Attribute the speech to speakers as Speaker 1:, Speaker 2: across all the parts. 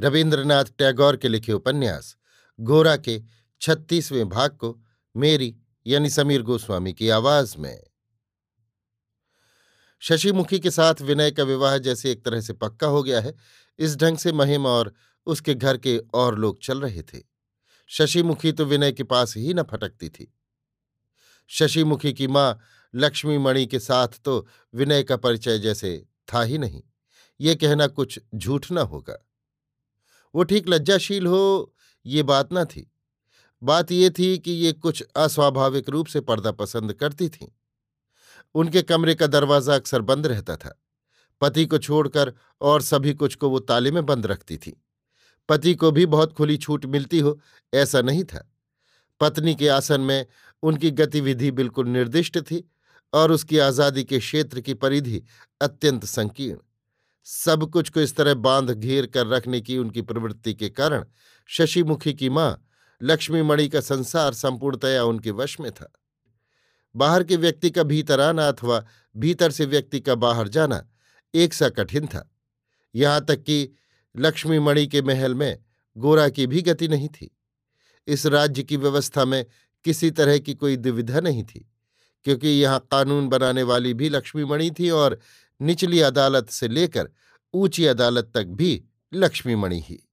Speaker 1: रविन्द्रनाथ टैगोर के लिखे उपन्यास, गोरा के छत्तीसवें भाग को मेरी यानी समीर गोस्वामी की आवाज़ में। शशिमुखी के साथ विनय का विवाह जैसे एक तरह से पक्का हो गया है, इस ढंग से महिम और उसके घर के और लोग चल रहे थे। शशिमुखी तो विनय के पास ही न फटकती थी। शशिमुखी की माँ लक्ष्मी मणि के साथ तो विनय का परिचय जैसे था ही नहीं, ये कहना कुछ झूठ न होगा। वो ठीक लज्जाशील हो, ये बात न थी। बात ये थी कि ये कुछ अस्वाभाविक रूप से पर्दा पसंद करती थीं। उनके कमरे का दरवाज़ा अक्सर बंद रहता था। पति को छोड़कर और सभी कुछ को वो ताले में बंद रखती थी। पति को भी बहुत खुली छूट मिलती हो, ऐसा नहीं था। पत्नी के आसन में उनकी गतिविधि बिल्कुल निर्दिष्ट थी और उसकी आज़ादी के क्षेत्र की परिधि अत्यंत संकीर्ण। सब कुछ को इस तरह बाँध घेर कर रखने की उनकी प्रवृत्ति के कारण शशिमुखी की माँ लक्ष्मीमणि का संसार संपूर्णतया उनके वश में था। बाहर के व्यक्ति का भीतर आना अथवा भीतर से व्यक्ति का बाहर जाना एक सा कठिन था। यहाँ तक कि लक्ष्मीमणि के महल में गोरा की भी गति नहीं थी। इस राज्य की व्यवस्था में किसी तरह की कोई दुविधा नहीं थी, क्योंकि यहाँ कानून बनाने वाली भी लक्ष्मीमणि थी और निचली अदालत से लेकर ऊँची अदालत तक भी लक्ष्मीमणि ही।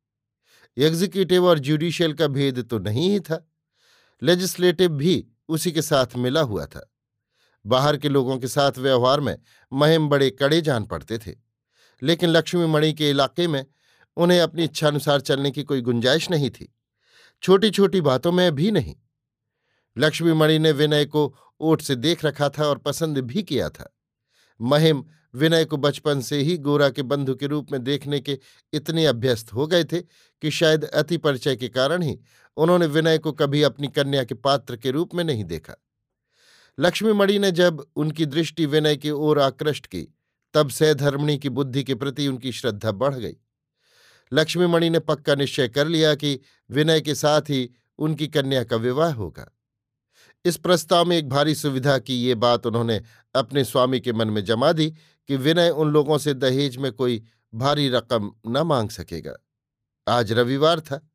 Speaker 1: एग्जीक्यूटिव और जुडिशियल का भेद तो नहीं ही था। लेजिस्लेटिव भी उसी के साथ मिला हुआ था। बाहर के लोगों के साथ व्यवहार में महिम बड़े कड़े जान पड़ते थे। लेकिन लक्ष्मीमणि के इलाके में उन्हें अपनी इच्छानुसार चलने की कोई गुंजाइश नहीं थी। छोटी छोटी बातों में भी नहीं। लक्ष्मीमणि ने विनय को ओट से देख रखा था और पसंद भी किया था। महिम विनय को बचपन से ही गोरा के बंधु के रूप में देखने के इतने अभ्यस्त हो गए थे कि शायद अति परिचय के कारण ही उन्होंने विनय को कभी अपनी कन्या के पात्र के रूप में नहीं देखा। लक्ष्मीमणि ने जब उनकी दृष्टि विनय की ओर आकृष्ट की, तब सैधर्मणी की बुद्धि के प्रति उनकी श्रद्धा बढ़ गई। लक्ष्मीमणि ने पक्का निश्चय कर लिया कि विनय के साथ ही उनकी कन्या का विवाह होगा। इस प्रस्ताव में एक भारी सुविधा की ये बात उन्होंने अपने स्वामी के मन में जमा दी कि विनय उन लोगों से दहेज में कोई भारी रकम न मांग सकेगा। आज रविवार था।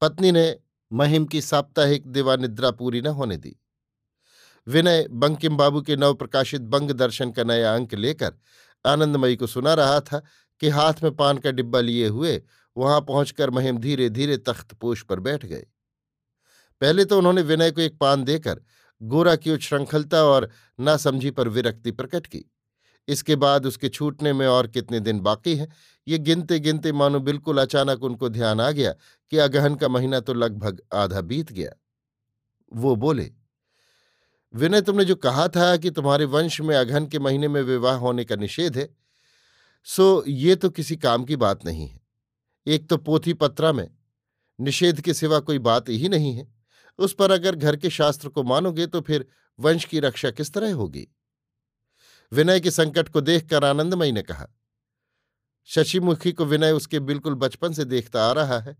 Speaker 1: पत्नी ने महिम की साप्ताहिक दिवानिद्रा पूरी न होने दी। विनय बंकिम बाबू के नव प्रकाशित बंग दर्शन का नया अंक लेकर आनंदमयी को सुना रहा था कि हाथ में पान का डिब्बा लिए हुए वहाँ पहुंचकर महिम धीरे धीरे तख्तपोश पर बैठ गए। पहले तो उन्होंने विनय को एक पान देकर गोरा की उच्छृंखलता और नासमझी पर विरक्ति प्रकट की। इसके बाद उसके छूटने में और कितने दिन बाकी हैं? ये गिनते गिनते मानो बिल्कुल अचानक उनको ध्यान आ गया कि अगहन का महीना तो लगभग आधा बीत गया। वो बोले, विनय, तुमने जो कहा था कि तुम्हारे वंश में अगहन के महीने में विवाह होने का निषेध है, सो ये तो किसी काम की बात नहीं है। एक तो पोथी पत्रा में निषेध के सिवा कोई बात ही नहीं है। उस पर अगर घर के शास्त्र को मानोगे तो फिर वंश की रक्षा किस तरह होगी? विनय के संकट को देखकर आनंदमयी ने कहा, शशिमुखी को विनय उसके बिल्कुल बचपन से देखता आ रहा है।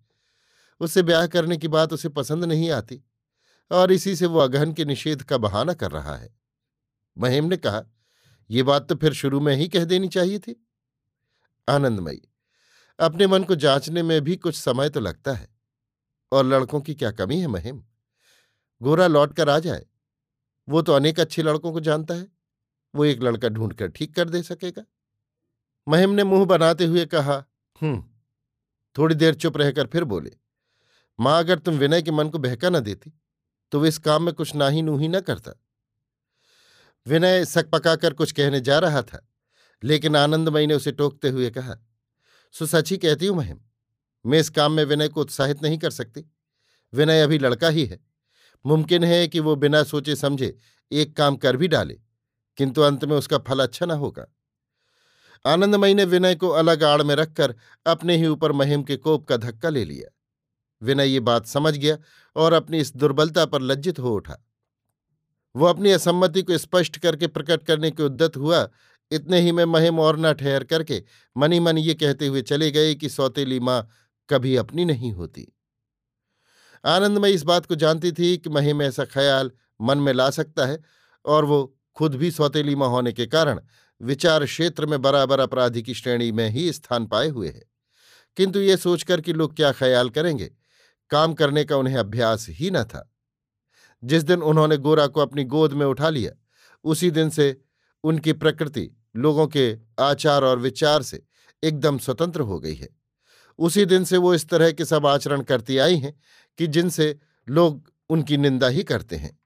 Speaker 1: उससे ब्याह करने की बात उसे पसंद नहीं आती और इसी से वो अगहन के निषेध का बहाना कर रहा है। महिम ने कहा यह बात तो फिर शुरू में ही कह देनी चाहिए थी। आनंदमयी, अपने मन को जांचने में भी कुछ समय तो लगता है। और लड़कों की क्या कमी है महिम? गोरा लौट कर आ जाए। वो तो अनेक अच्छे लड़कों को जानता है। वो एक लड़का ढूंढकर ठीक कर दे सकेगा। महिम ने मुँह बनाते हुए कहा हम्म थोड़ी देर चुप रहकर फिर बोले, माँ, अगर तुम विनय के मन को बहका न देती तो वो इस काम में कुछ नाही नूही न करता। विनय सक पकाकर कुछ कहने जा रहा था, लेकिन आनंदमयी ने उसे टोकते हुए कहा, सो सच ही कहती हूँ महिम, मैं इस काम में विनय को उत्साहित नहीं कर सकती। विनय अभी लड़का ही है। मुमकिन है कि वो बिना सोचे समझे एक काम कर भी डाले। किंतु अंत में उसका फल अच्छा न होगा। आनंदमयी ने विनय को अलग आड़ में रखकर अपने ही ऊपर महिम के कोप का धक्का ले लिया। विनय ये बात समझ गया और अपनी इस दुर्बलता पर लज्जित हो उठा। वो अपनी असम्मति को स्पष्ट करके प्रकट करने के उद्दत हुआ। इतने ही में महिम और न ठहर करके मनी मन ये कहते हुए चले गए कि सौतेली माँ कभी अपनी नहीं होती। आनंदमयी इस बात को जानती थी कि महिम ऐसा ख्याल मन में ला सकता है और वो खुद भी सौतेली माँ होने के कारण विचार क्षेत्र में बराबर अपराधी की श्रेणी में ही स्थान पाए हुए है। किंतु ये सोचकर कि लोग क्या ख्याल करेंगे, काम करने का उन्हें अभ्यास ही न था। जिस दिन उन्होंने गोरा को अपनी गोद में उठा लिया, उसी दिन से उनकी प्रकृति लोगों के आचार और विचार से एकदम स्वतंत्र हो गई है। उसी दिन से वो इस तरह के सब आचरण करती आई हैं कि जिनसे लोग उनकी निंदा ही करते हैं।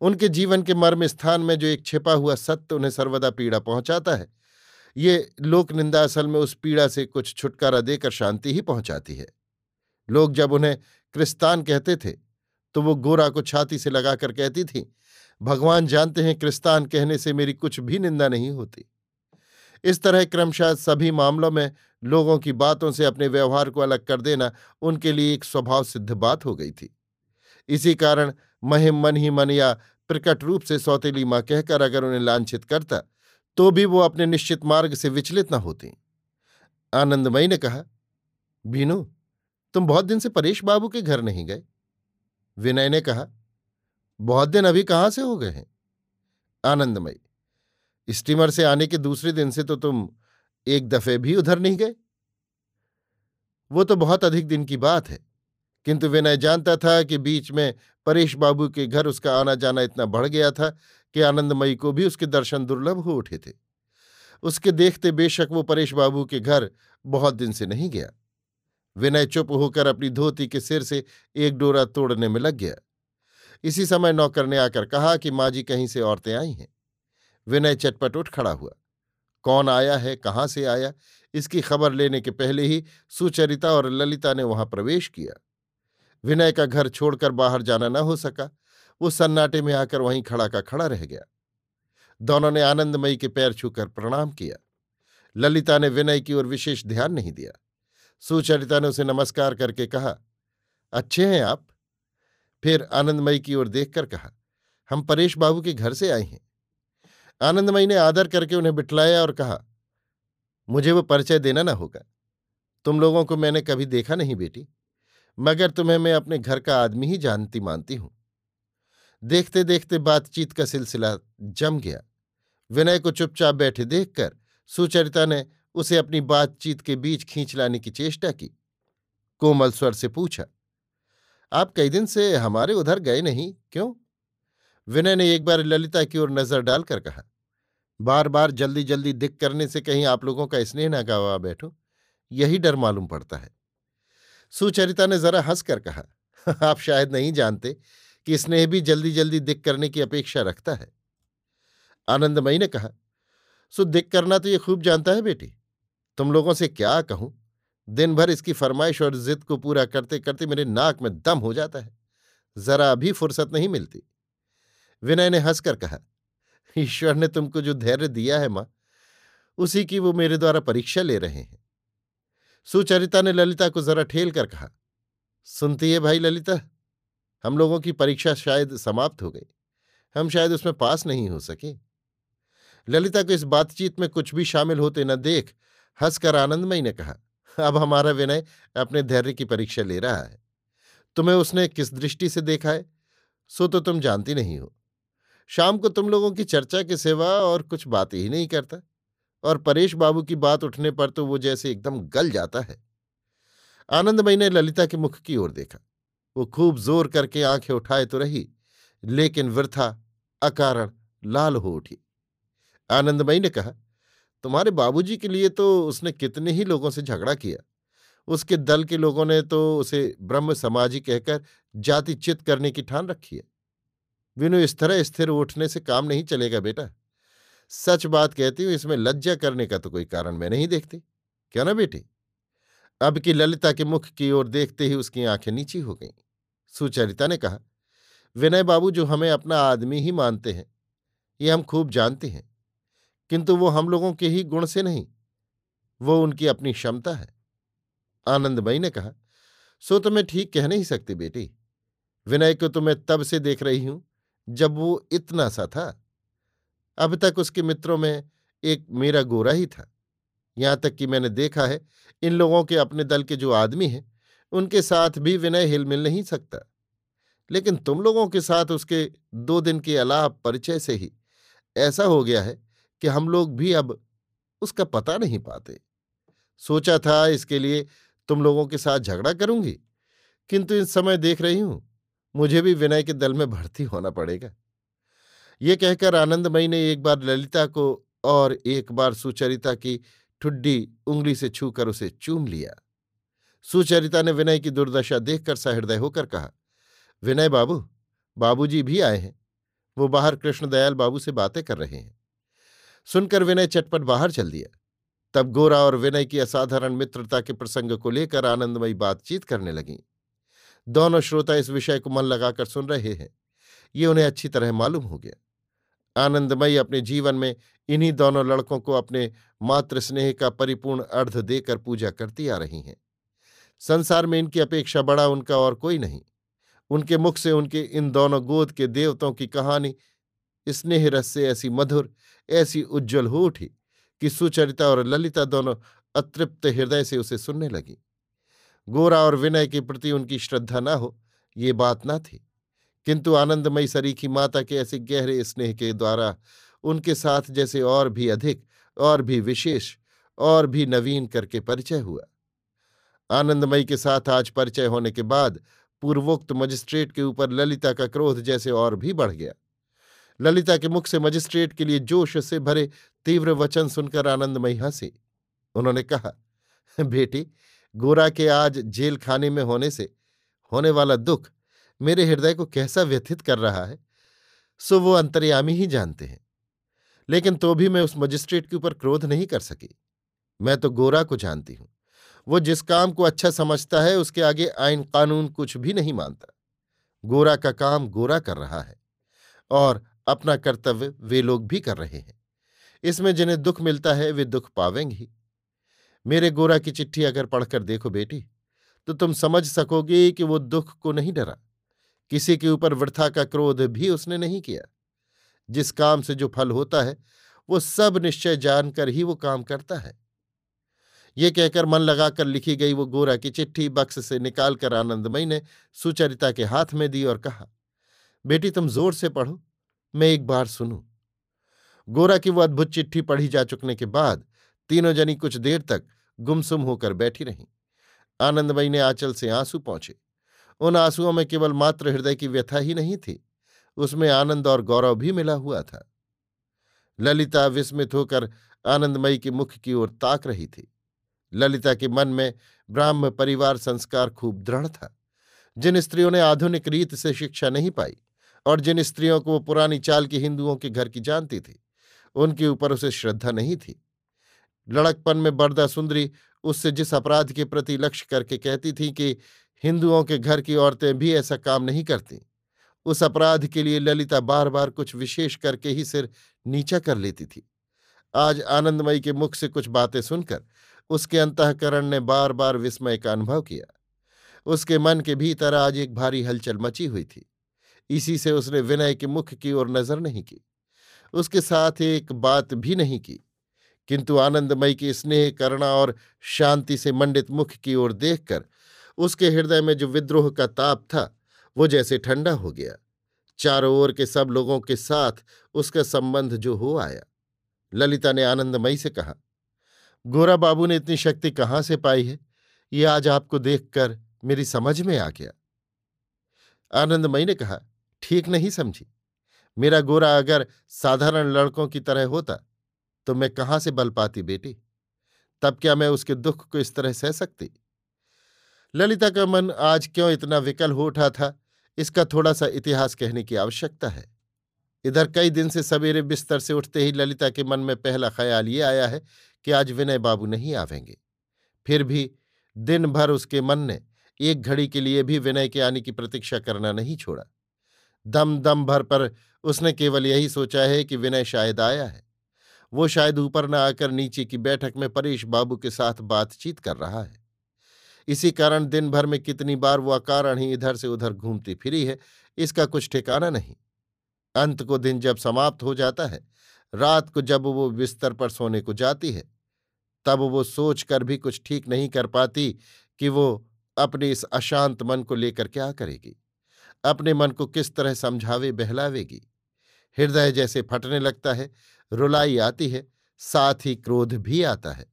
Speaker 1: उनके जीवन के मर्म स्थान में जो एक छिपा हुआ सत्य उन्हें सर्वदा पीड़ा पहुंचाता है। ये लोक निंदा असल में उस पीड़ा से कुछ छुटकारा देकर शांति ही पहुंचाती है। लोग जब उन्हें क्रिस्तान कहते थे तो वो गोरा को छाती से लगाकर कहती थी, भगवान जानते हैं क्रिस्तान कहने से मेरी कुछ भी निंदा नहीं होती। इस तरह क्रमशः सभी मामलों में लोगों की बातों से अपने व्यवहार को अलग कर देना उनके लिए एक स्वभाव सिद्ध बात हो गई थी। इसी कारण महिम मन ही मन या प्रकट रूप से सौतेली माँ कहकर अगर उन्हें लांछित करता तो भी वो अपने निश्चित मार्ग से विचलित न होती। आनंदमयी ने कहा बीनू तुम बहुत दिन से परेश बाबू के घर नहीं गए? विनय ने कहा, बहुत दिन अभी कहाँ से हो गए हैं? आनंदमयी स्टीमर से आने के दूसरे दिन से तो तुम एक दफे भी उधर नहीं गए? वो तो बहुत अधिक दिन की बात है। किंतु विनय जानता था कि बीच में परेश बाबू के घर उसका आना जाना इतना बढ़ गया था कि आनंदमयी को भी उसके दर्शन दुर्लभ हो उठे थे। उसके देखते बेशक वो परेश बाबू के घर बहुत दिन से नहीं गया। विनय चुप होकर अपनी धोती के सिर से एक डोरा तोड़ने में लग गया। इसी समय नौकर ने आकर कहा कि माँ जी कहीं से औरतें आई हैं। विनय चटपट उठ खड़ा हुआ। कौन आया है, कहाँ से आया? इसकी खबर लेने के पहले ही सुचरिता और ललिता ने वहाँ प्रवेश किया। विनय का घर छोड़कर बाहर जाना न हो सका। वो सन्नाटे में आकर वहीं खड़ा का खड़ा रह गया। दोनों ने आनंदमयी के पैर छूकर प्रणाम किया। ललिता ने विनय की ओर विशेष ध्यान नहीं दिया। सुचरिता ने उसे नमस्कार करके कहा, अच्छे हैं आप? फिर आनंदमयी की ओर देखकर कहा, हम परेश बाबू के घर से आए हैं। आनंदमयी ने आदर करके उन्हें बिठलाया और कहा, मुझे वो परिचय देना ना होगा। तुम लोगों को मैंने कभी देखा नहीं, बेटी। मगर तुम्हें मैं अपने घर का आदमी ही जानती मानती हूँ। देखते देखते बातचीत का सिलसिला जम गया। विनय को चुपचाप बैठे देखकर सुचरिता ने उसे अपनी बातचीत के बीच खींच लाने की चेष्टा की। कोमल स्वर से पूछा, आप कई दिन से हमारे उधर गए नहीं, क्यों? विनय ने एक बार ललिता की ओर नज़र डालकर कहा बार बार जल्दी जल्दी दिख करने से कहीं आप लोगों का स्नेह न गवा बैठो, यही डर मालूम पड़ता है। सुचरिता ने जरा हंसकर कहा, आप शायद नहीं जानते कि स्नेह भी जल्दी जल्दी दिख करने की अपेक्षा रखता है। आनंदमयी ने कहा, सो दिख करना तो ये खूब जानता है बेटी। तुम लोगों से क्या कहूँ? दिन भर इसकी फरमाइश और जिद को पूरा करते करते मेरे नाक में दम हो जाता है। जरा भी फुर्सत नहीं मिलती। विनय ने हंसकर कहा, ईश्वर ने तुमको जो धैर्य दिया है माँ, उसी की वो मेरे द्वारा परीक्षा ले रहे हैं। सुचरिता ने ललिता को जरा ठेल कर कहा, सुनती है भाई ललिता, हम लोगों की परीक्षा शायद समाप्त हो गई, हम शायद उसमें पास नहीं हो सके। ललिता को इस बातचीत में कुछ भी शामिल होते न देख, हंसकर आनंदमयी ने कहा, अब हमारा विनय अपने धैर्य की परीक्षा ले रहा है। तुम्हें उसने किस दृष्टि से देखा है, सो तो तुम जानती नहीं हो। शाम को तुम लोगों की चर्चा के सिवा और कुछ बात ही नहीं करता। और परेश बाबू की बात उठने पर तो वो जैसे एकदम गल जाता है। आनंदमयी ने ललिता के मुख की ओर देखा। वो खूब ज़ोर करके आँखें उठाए तो रही, लेकिन वृथा, अकारण, लाल हो उठी। आनंदमयी ने कहा, तुम्हारे बाबूजी के लिए तो उसने कितने ही लोगों से झगड़ा किया। उसके दल के लोगों ने तो उसे ब्रह्म समाजी कहकर जाति चित करने की ठान रखी है। विनु इस तरह स्थिर उठने से काम नहीं चलेगा बेटा। सच बात कहती हूँ, इसमें लज्जा करने का तो कोई कारण मैं नहीं देखती। क्या ना बेटी? अब की ललिता के मुख की ओर देखते ही उसकी आँखें नीची हो गईं। सुचरिता ने कहा, विनय बाबू, जो हमें अपना आदमी ही मानते हैं, ये हम खूब जानते हैं, किंतु वो हम लोगों के ही गुण से नहीं, वो उनकी अपनी क्षमता है। आनंदमयी ने कहा, सो तो मैं ठीक कह नहीं सकती बेटी। विनय को तो मैं तब से देख रही हूँ, जब वो इतना सा था। अब तक उसके मित्रों में एक मेरा गोरा ही था। यहाँ तक कि मैंने देखा है, इन लोगों के अपने दल के जो आदमी हैं, उनके साथ भी विनय हिलमिल नहीं सकता। लेकिन तुम लोगों के साथ उसके दो दिन के अलाप परिचय से ही ऐसा हो गया है कि हम लोग भी अब उसका पता नहीं पाते। सोचा था इसके लिए तुम लोगों के साथ झगड़ा करूँगी, किंतु इस समय देख रही हूँ, मुझे भी विनय के दल में भर्ती होना पड़ेगा। ये कहकर आनंदमयी ने एक बार ललिता को और एक बार सुचरिता की ठुड्डी उंगली से छूकर उसे चूम लिया। सुचरिता ने विनय की दुर्दशा देखकर सहृदय होकर कहा, विनय बाबू, बाबूजी भी आए हैं। वो बाहर कृष्णदयाल बाबू से बातें कर रहे हैं। सुनकर विनय चटपट बाहर चल दिया। तब गोरा और विनय की असाधारण मित्रता के प्रसंग को लेकर आनंदमयी बातचीत करने लगी। दोनों श्रोता इस विषय को मन लगाकर सुन रहे हैं। ये उन्हें अच्छी तरह मालूम हो गया। आनंदमयी अपने जीवन में इन्हीं दोनों लड़कों को अपने मातृ स्नेह का परिपूर्ण अर्ध देकर पूजा करती आ रही हैं। संसार में इनकी अपेक्षा बड़ा उनका और कोई नहीं। उनके मुख से उनके इन दोनों गोद के देवताओं की कहानी, स्नेह रस से ऐसी मधुर, ऐसी उज्जवल हो उठी कि सुचरिता और ललिता दोनों अतृप्त हृदय से उसे सुनने लगी। गोरा और विनय के प्रति उनकी श्रद्धा न हो, ये बात न थी। किंतु आनंदमयी सरीखी माता के ऐसे गहरे स्नेह के द्वारा, उनके साथ जैसे और भी अधिक, और भी विशेष, और भी नवीन करके परिचय हुआ। आनंदमयी के साथ आज परिचय होने के बाद, पूर्वोक्त मजिस्ट्रेट के ऊपर ललिता का क्रोध जैसे और भी बढ़ गया। ललिता के मुख से मजिस्ट्रेट के लिए जोश से भरे तीव्र वचन सुनकर आनंदमयी हँसी। उन्होंने कहा, बेटी, गोरा के आज जेल खाने में होने से, होने वाला दुख मेरे हृदय को कैसा व्यथित कर रहा है, सो वो अंतर्यामी ही जानते हैं। लेकिन तो भी मैं उस मजिस्ट्रेट के ऊपर क्रोध नहीं कर सकी। मैं तो गोरा को जानती हूँ। वो जिस काम को अच्छा समझता है, उसके आगे आइन कानून कुछ भी नहीं मानता। गोरा का काम गोरा कर रहा है, और अपना कर्तव्य वे लोग भी कर रहे हैं। इसमें जिन्हें दुख मिलता है, वे दुख पावेंगे ही। मेरे गोरा की चिट्ठी अगर पढ़कर देखो बेटी तो तुम समझ सकोगे कि वो दुख को नहीं डरा। किसी के ऊपर वृथा का क्रोध भी उसने नहीं किया। जिस काम से जो फल होता है, वो सब निश्चय जानकर ही वो काम करता है। ये कहकर मन लगाकर लिखी गई वो गोरा की चिट्ठी बक्स से निकालकर आनंदमयी ने सुचरिता के हाथ में दी और कहा, बेटी, तुम ज़ोर से पढ़ो, मैं एक बार सुनूं। गोरा की वो अद्भुत चिट्ठी पढ़ी जा चुकने के बाद तीनों जनी कुछ देर तक गुमसुम होकर बैठी रहीं। आनंदमयी ने आंचल से आँसू पहुँचे उन आंसुओं में केवल मात्र हृदय की व्यथा ही नहीं थी, उसमें आनंद और गौरव भी मिला हुआ था। ललिता विस्मित होकर आनंदमयी के मुख की ओर ताक रही थी। ललिता के मन में ब्राह्म परिवार संस्कार खूब दृढ़ था। जिन स्त्रियों ने आधुनिक रीत से शिक्षा नहीं पाई और जिन स्त्रियों को वो पुरानी चाल की हिंदुओं के घर की जानती थी, उनके ऊपर उसे श्रद्धा नहीं थी। लड़कपन में बरदा सुंदरी उससे जिस अपराध के प्रति लक्ष्य करके कहती थी कि हिंदुओं के घर की औरतें भी ऐसा काम नहीं करती। उस अपराध के लिए ललिता बार बार कुछ विशेष करके ही सिर नीचा कर लेती थी। आज आनंदमयी के मुख से कुछ बातें सुनकर उसके अंतकरण ने बार बार विस्मय का अनुभव किया। उसके मन के भीतर आज एक भारी हलचल मची हुई थी। इसी से उसने विनय के मुख की ओर नज़र नहीं की। उसके साथ एक बात भी नहीं की। किंतु आनंदमयी की स्नेह करना और शांति से मंडित मुख की ओर देखकर उसके हृदय में जो विद्रोह का ताप था, वो जैसे ठंडा हो गया। चारों ओर के सब लोगों के साथ उसका संबंध जो हो आया। ललिता ने आनंदमयी से कहा, गोरा बाबू ने इतनी शक्ति कहाँ से पाई है? ये आज आपको देखकर मेरी समझ में आ गया। आनंदमयी ने कहा, ठीक नहीं समझी। मेरा गोरा अगर साधारण लड़कों की तरह होता तो मैं कहाँ से बल पाती बेटी? तब क्या मैं उसके दुख को इस तरह सह सकती? ललिता का मन आज क्यों इतना विकल हो उठा था? इसका थोड़ा सा इतिहास कहने की आवश्यकता है। इधर कई दिन से सवेरे बिस्तर से उठते ही ललिता के मन में पहला ख्याल ये आया है कि आज विनय बाबू नहीं आवेंगे। फिर भी दिन भर उसके मन ने एक घड़ी के लिए भी विनय के आने की प्रतीक्षा करना नहीं छोड़ा। दम दम भर पर उसने केवल यही सोचा है कि विनय शायद आया है। वो शायद ऊपर न आकर नीचे की बैठक में परेश बाबू के साथ बातचीत कर रहा है। इसी कारण दिन भर में कितनी बार वो अकारण ही इधर से उधर घूमती फिरी है, इसका कुछ ठिकाना नहीं। अंत को दिन जब समाप्त हो जाता है, रात को जब वो बिस्तर पर सोने को जाती है, तब वो सोच कर भी कुछ ठीक नहीं कर पाती कि वो अपने इस अशांत मन को लेकर क्या करेगी, अपने मन को किस तरह समझावे, बहलावेगी। हृदय जैसे फटने लगता है, रुलाई आती है, साथ ही क्रोध भी आता है।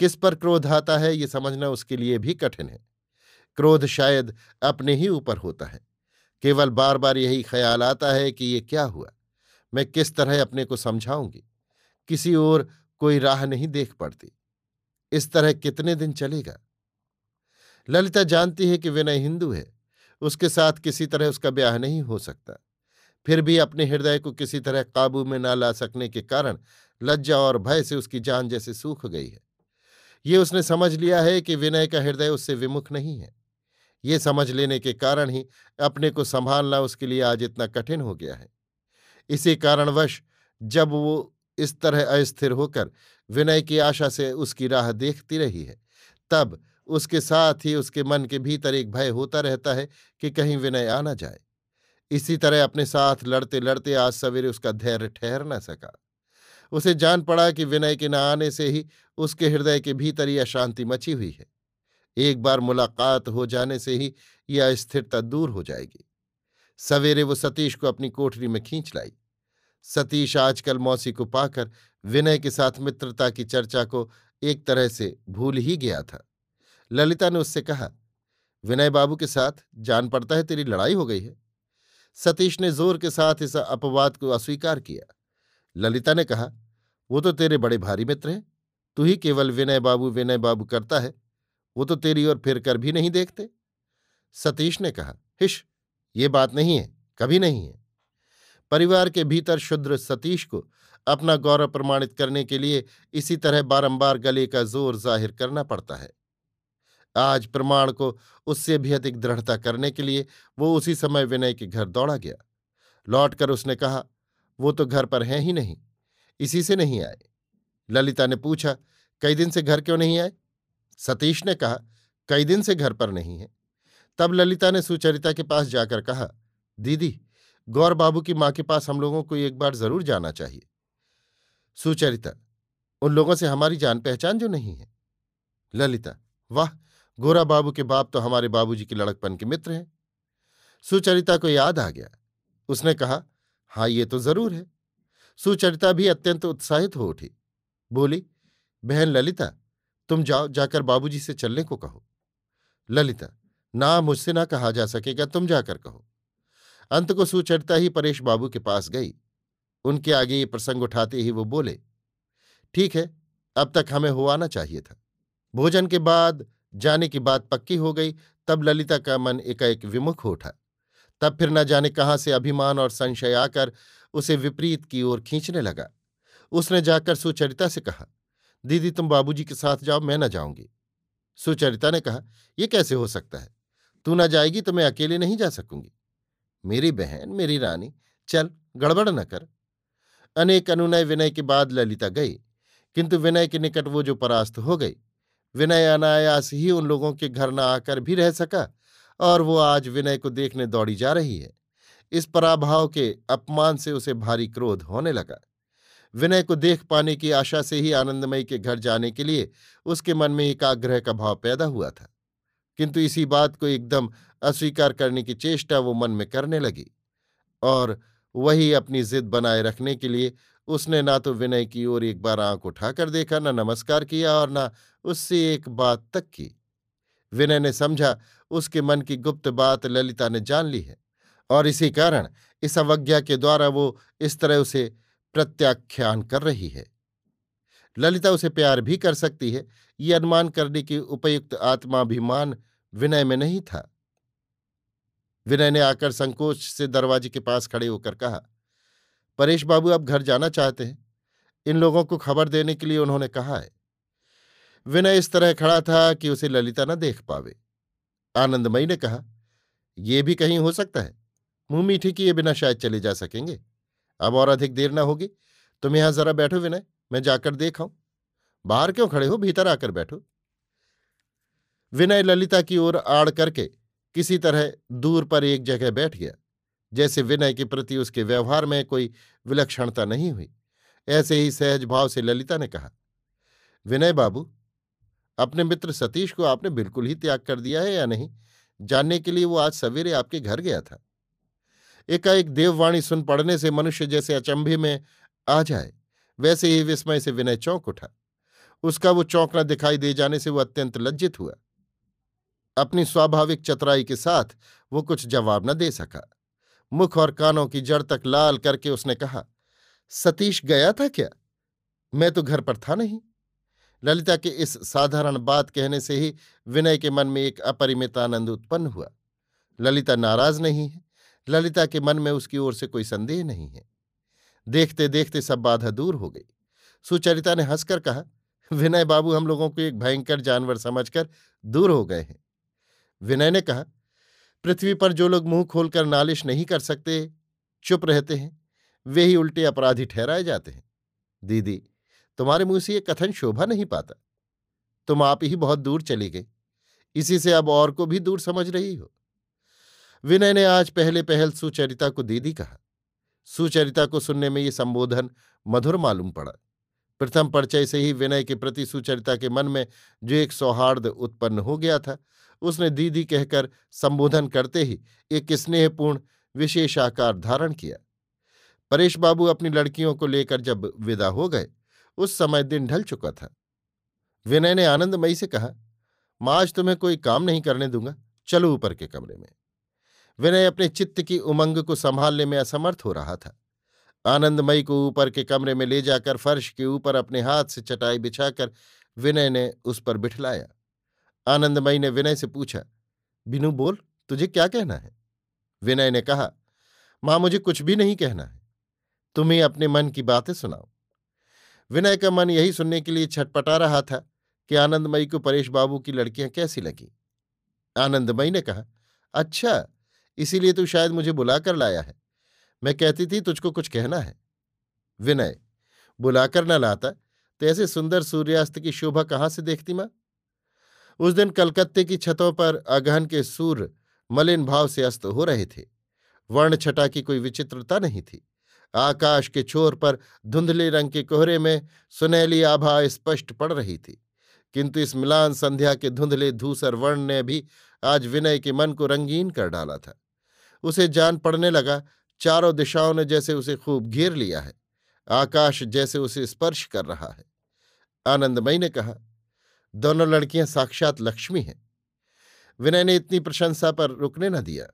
Speaker 1: किस पर क्रोध आता है, ये समझना उसके लिए भी कठिन है। क्रोध शायद अपने ही ऊपर होता है। केवल बार बार यही ख्याल आता है कि ये क्या हुआ? मैं किस तरह अपने को समझाऊँगी? किसी और कोई राह नहीं देख पड़ती। इस तरह कितने दिन चलेगा? ललिता जानती है कि विनय हिंदू है। उसके साथ किसी तरह उसका ब्याह नहीं हो सकता। फिर भी अपने हृदय को किसी तरह काबू में ना ला सकने के कारण लज्जा और भय से उसकी जान जैसे सूख गई है। ये उसने समझ लिया है कि विनय का हृदय उससे विमुख नहीं है। ये समझ लेने के कारण ही अपने को संभालना उसके लिए आज इतना कठिन हो गया है। इसी कारणवश जब वो इस तरह अस्थिर होकर विनय की आशा से उसकी राह देखती रही है, तब उसके साथ ही उसके मन के भीतर एक भय होता रहता है कि कहीं विनय आ न जाए। इसी तरह अपने साथ लड़ते लड़ते आज सवेरे उसका धैर्य ठहर न सका। उसे जान पड़ा कि विनय के न आने से ही उसके हृदय के भीतर यह शांति मची हुई है। एक बार मुलाकात हो जाने से ही यह अस्थिरता दूर हो जाएगी। सवेरे वो सतीश को अपनी कोठरी में खींच लाई। सतीश आजकल मौसी को पाकर विनय के साथ मित्रता की चर्चा को एक तरह से भूल ही गया था। ललिता ने उससे कहा, विनय बाबू के साथ जान पड़ता है तेरी लड़ाई हो गई है। सतीश ने ज़ोर के साथ इस अपवाद को अस्वीकार किया। ललिता ने कहा, वो तो तेरे बड़े भारी मित्र हैं। तू ही केवल विनय बाबू विनय बाबू करता है। वो तो तेरी ओर फिर कर भी नहीं देखते। सतीश ने कहा, हिश, ये बात नहीं है, कभी नहीं है। परिवार के भीतर शुद्र सतीश को अपना गौरव प्रमाणित करने के लिए इसी तरह बारंबार गले का ज़ोर ज़ाहिर करना पड़ता है। आज प्रमाण को उससे भी अधिक दृढ़ता करने के लिए वो उसी समय विनय के घर दौड़ा गया। लौटकर उसने कहा वो तो घर पर हैं ही नहीं, इसी से नहीं आए। ललिता ने पूछा, कई दिन से घर क्यों नहीं आए? सतीश ने कहा, कई दिन से घर पर नहीं है। तब ललिता ने सुचरिता के पास जाकर कहा, दीदी, गौर बाबू की माँ के पास हम लोगों को एक बार ज़रूर जाना चाहिए। सुचरिता, उन लोगों से हमारी जान पहचान जो नहीं है? ललिता, वाह, गोरा बाबू के बाप तो हमारे बाबूजी के लड़कपन के मित्र हैं। सुचरिता को याद आ गया। उसने कहा हाँ ये तो ज़रूर है। सुचरिता भी अत्यंत उत्साहित हो उठी। बोली, बहन ललिता, तुम जाओ, जाकर बाबूजी से चलने को कहो। ललिता, ना मुझसे ना कहा जा सकेगा, तुम जाकर कहो। अंत को सुचरिता ही परेश बाबू के पास गई। उनके आगे ये प्रसंग उठाते ही वो बोले, ठीक है, अब तक हमें हो आना चाहिए था। भोजन के बाद, जाने की बात पक्की हो गई, तब ललिता का मन एकाएक विमुख हो उठा। तब फिर न जाने कहाँ से अभिमान और संशय आकर उसे विपरीत की ओर खींचने लगा। उसने जाकर सुचरिता से कहा, दीदी, तुम बाबूजी के साथ जाओ, मैं न जाऊँगी। सुचरिता ने कहा यह कैसे हो सकता है? तू न जाएगी तो मैं अकेले नहीं जा सकूँगी। मेरी बहन, मेरी रानी, चल, गड़बड़ न कर। अनेक अनुनय विनय के बाद ललिता गई, किंतु विनय के निकट वो जो परास्त हो गई, विनय अनायास ही उन लोगों के घर न आकर भी रह सका और वो आज विनय को देखने दौड़ी जा रही है। इस पराभाव के अपमान से उसे भारी क्रोध होने लगा। विनय को देख पाने की आशा से ही आनंदमयी के घर जाने के लिए उसके मन में एक आग्रह का भाव पैदा हुआ था। किंतु इसी बात को एकदम अस्वीकार करने की चेष्टा वो मन में करने लगी। और वही अपनी जिद बनाए रखने के लिए उसने ना तो विनय की ओर एक बार आँख उठाकर देखा, न नमस्कार किया और ना उससे एक बात तक की। विनय ने समझा, उसके मन की गुप्त बात ललिता ने जान ली है और इसी कारण इस अवज्ञा के द्वारा वो इस तरह उसे प्रत्याख्यान कर रही है। ललिता उसे प्यार भी कर सकती है, ये अनुमान करने की उपयुक्त आत्माभिमान विनय में नहीं था। विनय ने आकर संकोच से दरवाजे के पास खड़े होकर कहा, परेश बाबू अब घर जाना चाहते हैं? इन लोगों को खबर देने के लिए उन्होंने कहा है। विनय इस तरह खड़ा था कि उसे ललिता न देख पावे। आनंदमयी ने कहा यह भी कहीं हो सकता है। मुँह मीठी किए बिना शायद चले जा सकेंगे। अब और अधिक देर ना होगी। तुम यहाँ जरा बैठो विनय, मैं जाकर देखाऊं बाहर क्यों खड़े हो? भीतर आकर बैठो। विनय ललिता की ओर आड़ करके किसी तरह दूर पर एक जगह बैठ गया, जैसे विनय के प्रति उसके व्यवहार में कोई विलक्षणता नहीं हुई। ऐसे ही सहज भाव से ललिता ने कहा, विनय बाबू अपने मित्र सतीश को आपने बिल्कुल ही त्याग कर दिया है या नहीं? जानने के लिए वो आज सवेरे आपके घर गया था। एकाएक देववाणी सुन पड़ने से मनुष्य जैसे अचंभे में आ जाए, वैसे ही विस्मय से विनय चौंक उठा। उसका वो चौंकना दिखाई दे जाने से वो अत्यंत लज्जित हुआ। अपनी स्वाभाविक चतुराई के साथ वो कुछ जवाब न दे सका। मुख और कानों की जड़ तक लाल करके उसने कहा, सतीश गया था क्या? मैं तो घर पर था नहीं। ललिता के इस साधारण बात कहने से ही विनय के मन में एक अपरिमित आनंद उत्पन्न हुआ। ललिता नाराज़ नहीं है। ललिता के मन में उसकी ओर से कोई संदेह नहीं है। देखते देखते सब बाधा दूर हो गई। सुचरिता ने हंसकर कहा, विनय बाबू, हम लोगों को एक भयंकर जानवर समझकर दूर हो गए हैं। विनय ने कहा, पृथ्वी पर जो लोग मुँह खोलकर नालिश नहीं कर सकते, चुप रहते हैं। वे ही उल्टे अपराधी ठहराए जाते हैं। दीदी तुम्हारे मुँह से ये कथन शोभा नहीं पाता। तुम आप ही बहुत दूर चली गई इसी से अब और को भी दूर समझ रही हो। विनय ने आज पहले पहल सुचरिता को दीदी कहा। सुचरिता को सुनने में ये संबोधन मधुर मालूम पड़ा। प्रथम परिचय से ही विनय के प्रति सुचरिता के मन में जो एक सौहार्द उत्पन्न हो गया था, उसने दीदी कहकर संबोधन करते ही एक स्नेहपूर्ण, विशेष आकार धारण किया। परेश बाबू अपनी लड़कियों को लेकर जब विदा हो गए उस समय दिन ढल चुका था। विनय ने आनंदमयी से कहा, माँ, आज तुम्हें कोई काम नहीं करने दूँगा, चलो ऊपर के कमरे में। विनय अपने चित्त की उमंग को संभालने में असमर्थ हो रहा था। आनंदमयी को ऊपर के कमरे में ले जाकर फर्श के ऊपर अपने हाथ से चटाई बिछाकर विनय ने उस पर बिठलाया। आनंदमयी ने विनय से पूछा, बिनू बोल, तुझे क्या कहना है? विनय ने कहा, माँ, मुझे कुछ भी नहीं कहना है। तुम्हें अपने मन की बातें सुनाओ। विनय का मन यही सुनने के लिए छटपटा रहा था कि आनंदमयी को परेश बाबू की लड़कियाँ कैसी लगी। आनंदमयी ने कहा अच्छा इसीलिए तू शायद मुझे बुलाकर लाया है। मैं कहती थी, तुझको कुछ कहना है। विनय, बुलाकर न लाता? तो ऐसे सुंदर सूर्यास्त की शोभा कहाँ से देखती माँ? उस दिन कलकत्ते की छतों पर अगहन के सूर्य मलिन भाव से अस्त हो रहे थे। वर्ण छटा की कोई विचित्रता नहीं थी। आकाश के छोर पर धुंधले रंग के कोहरे में सुनहली आभा स्पष्ट पड़ रही थी। किंतु इस मिलान संध्या के धुंधले धूसर वर्ण ने भी आज विनय के मन को रंगीन कर डाला था। उसे जान पड़ने लगा, चारों दिशाओं ने जैसे उसे खूब घेर लिया है, आकाश जैसे उसे स्पर्श कर रहा है। आनंदमयी ने कहा, दोनों लड़कियाँ साक्षात लक्ष्मी हैं। विनय ने इतनी प्रशंसा पर रुकने न दिया।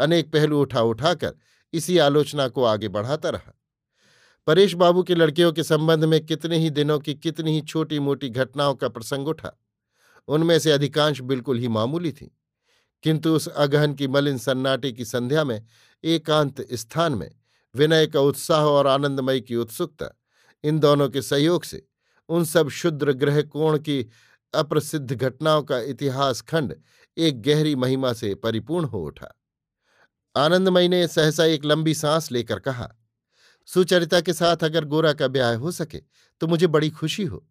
Speaker 1: अनेक पहलू उठा उठाकर इसी आलोचना को आगे बढ़ाता रहा। परेश बाबू की लड़कियों के संबंध में कितने ही दिनों की कितनी ही छोटी मोटी घटनाओं का प्रसंग उठा, उनमें से अधिकांश बिल्कुल ही मामूली थी। किंतु उस अगहन की मलिन सन्नाटे की संध्या में, एकांत स्थान में, विनय का उत्साह और आनंदमय की उत्सुकता, इन दोनों के सहयोग से, उन सब शुद्र ग्रह कोण की अप्रसिद्ध घटनाओं का इतिहास खंड एक गहरी महिमा से परिपूर्ण हो उठा। आनंदमयी ने सहसा एक लंबी सांस लेकर कहा, सुचरिता के साथ अगर गोरा का ब्याह हो सके तो मुझे बड़ी खुशी हो।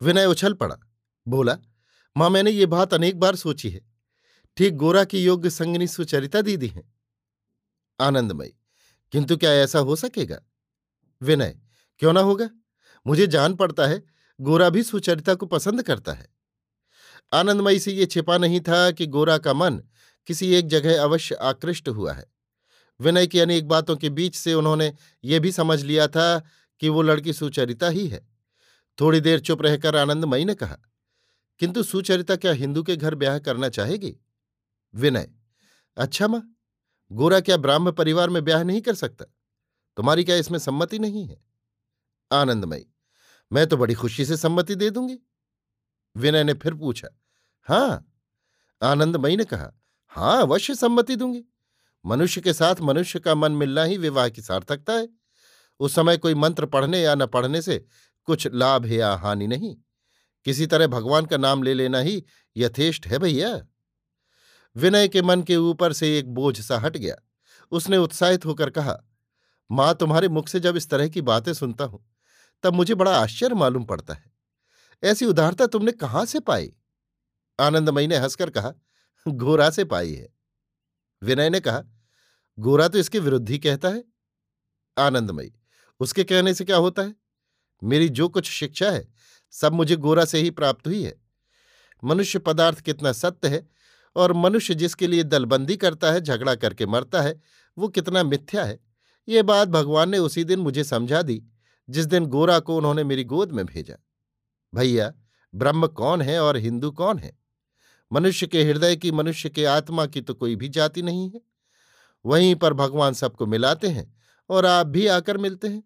Speaker 1: विनय उछल पड़ा, बोला, माँ, मैंने ये बात अनेक बार सोची है। ठीक गोरा की योग्य संगनी सुचरिता दीदी हैं। आनंदमयी किंतु क्या ऐसा हो सकेगा? विनय, क्यों ना होगा? मुझे जान पड़ता है, गोरा भी सुचरिता को पसंद करता है। आनंदमयी से ये छिपा नहीं था कि गोरा का मन किसी एक जगह अवश्य आकृष्ट हुआ है। विनय की अनेक बातों के बीच से उन्होंने ये भी समझ लिया था कि वो लड़की सुचरिता ही है। थोड़ी देर चुप रहकर आनंदमयी ने कहा, किंतु सुचरिता क्या हिंदू के घर ब्याह करना चाहेगी? विनय अच्छा माँ, गोरा क्या ब्राह्म परिवार में ब्याह नहीं कर सकता? तुम्हारी क्या इसमें सम्मति नहीं है? आनंदमयी, मैं तो बड़ी खुशी से सम्मति दे दूँगी। विनय ने फिर पूछा, हाँ? आनंदमयी ने कहा हाँ, अवश्य सम्मति दूँगी। मनुष्य के साथ मनुष्य का मन मिलना ही विवाह की सार्थकता है। उस समय कोई मंत्र पढ़ने या न पढ़ने से कुछ लाभ या हानि नहीं। किसी तरह भगवान का नाम ले लेना ही यथेष्ट है भैया। विनय के मन के ऊपर से एक बोझ सा हट गया। उसने उत्साहित होकर कहा, माँ, तुम्हारे मुख से जब इस तरह की बातें सुनता हूँ, तब मुझे बड़ा आश्चर्य मालूम पड़ता है। ऐसी उदारता तुमने कहाँ से पाई? आनंदमयी ने हंसकर कहा गोरा से पाई है। विनय ने कहा गोरा तो इसके विरुद्ध ही कहता है। आनंदमयी, उसके कहने से क्या होता है? मेरी जो कुछ शिक्षा है, सब मुझे गोरा से ही प्राप्त हुई है। मनुष्य पदार्थ कितना सत्य है और मनुष्य जिसके लिए दलबंदी करता है, झगड़ा करके मरता है, वो कितना मिथ्या है। ये बात भगवान ने उसी दिन मुझे समझा दी, जिस दिन गोरा को उन्होंने मेरी गोद में भेजा। भैया, ब्रह्म कौन है और हिंदू कौन है? मनुष्य के हृदय की, मनुष्य के आत्मा की तो कोई भी जाति नहीं है। वहीं पर भगवान सबको मिलाते हैं और आप भी आकर मिलते हैं।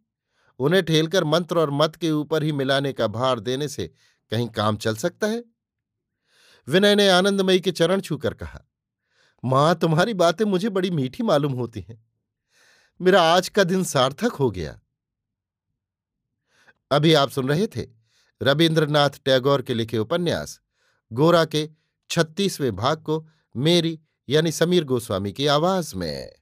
Speaker 1: उन्हें ठेलकर मंत्र और मत के ऊपर ही मिलाने का भार देने से कहीं काम चल सकता है? विनय ने आनंदमयी के चरण छूकर कहा, माँ, तुम्हारी बातें मुझे बड़ी मीठी मालूम होती हैं। मेरा आज का दिन सार्थक हो गया। अभी आप सुन रहे थे रविन्द्रनाथ टैगोर के लिखे उपन्यास, गोरा के छत्तीसवें भाग को मेरी यानी समीर गोस्वामी की आवाज़ में।